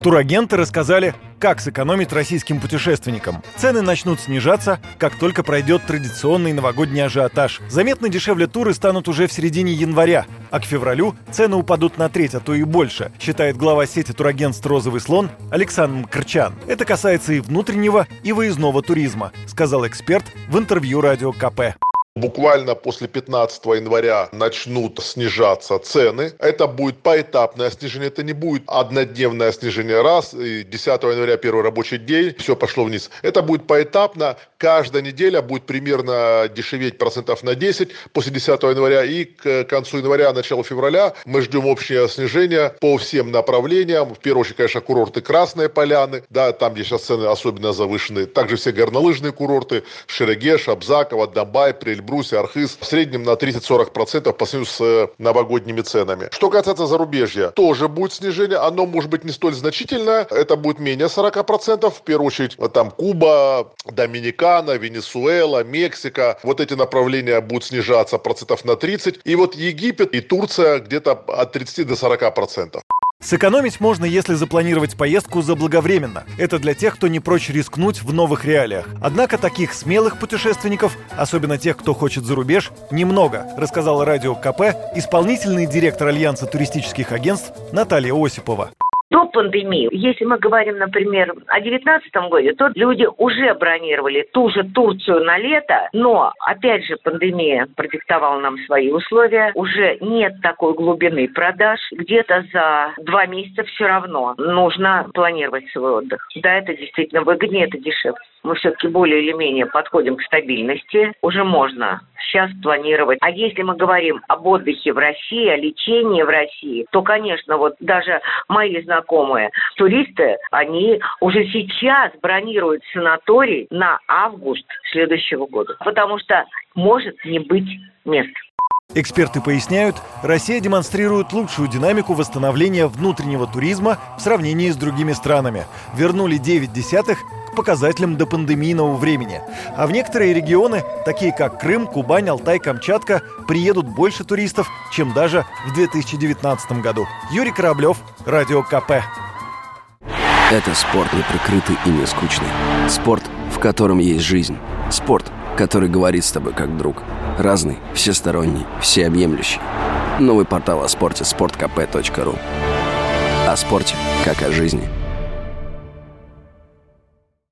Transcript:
Турагенты рассказали, как сэкономить российским путешественникам. Цены начнут снижаться, как только пройдет традиционный новогодний ажиотаж. Заметно дешевле туры станут уже в середине января, а к февралю цены упадут на треть, а то и больше, считает глава сети турагентств «Розовый слон» Александр Мкрчан. Это касается и внутреннего, и выездного туризма, сказал эксперт в интервью радио КП. Буквально после 15 января начнут снижаться цены. Это будет поэтапное снижение, это не будет однодневное снижение раз, и 10 января первый рабочий день, все пошло вниз. Это будет поэтапно, каждая неделя будет примерно дешеветь процентов на 10 после 10 января, и к концу января, началу февраля мы ждем общее снижение по всем направлениям. В первую очередь, конечно, курорты Красные Поляны, да, там, где сейчас цены особенно завышены. Также все горнолыжные курорты, Шерегеш, Абзаково, Донбай, Прельб Эльбрусе, Архыз в среднем на 30-40% по сравнению с э, новогодними ценами. Что касается зарубежья, тоже будет снижение. Оно может быть не столь значительное. Это будет менее 40%. В первую очередь там Куба, Доминикана, Венесуэла, Мексика. Вот эти направления будут снижаться процентов на 30. И вот Египет и Турция где-то от 30 до 40%. Сэкономить можно, если запланировать поездку заблаговременно. Это для тех, кто не прочь рискнуть в новых реалиях. Однако таких смелых путешественников, особенно тех, кто хочет за рубеж, немного, рассказала радио КП исполнительный директор Альянса туристических агентств Наталья Осипова до пандемии. Если мы говорим, например, о 2019 году, то люди уже бронировали ту же Турцию на лето, но, опять же, пандемия продиктовала нам свои условия. Уже нет такой глубины продаж. Где-то за два месяца все равно нужно планировать свой отдых. Да, это действительно выгоднее, это дешевле. Мы все-таки более или менее подходим к стабильности. Уже можно сейчас планировать. А если мы говорим об отдыхе в России, о лечении в России, то, конечно, вот даже мои знакомые туристы, они уже сейчас бронируют санаторий на август следующего года, потому что может не быть мест. Эксперты поясняют, Россия демонстрирует лучшую динамику восстановления внутреннего туризма в сравнении с другими странами. Вернули 9 десятых показателям до пандемийного времени. А в некоторые регионы, такие как Крым, Кубань, Алтай, Камчатка, приедут больше туристов, чем даже в 2019 году. Юрий Кораблев, Радио КП. Это спорт не прикрытый и не скучный. Спорт, в котором есть жизнь. Спорт, который говорит с тобой как друг. Разный, всесторонний, всеобъемлющий. Новый портал о спорте – sportkp.ru О спорте, как о жизни –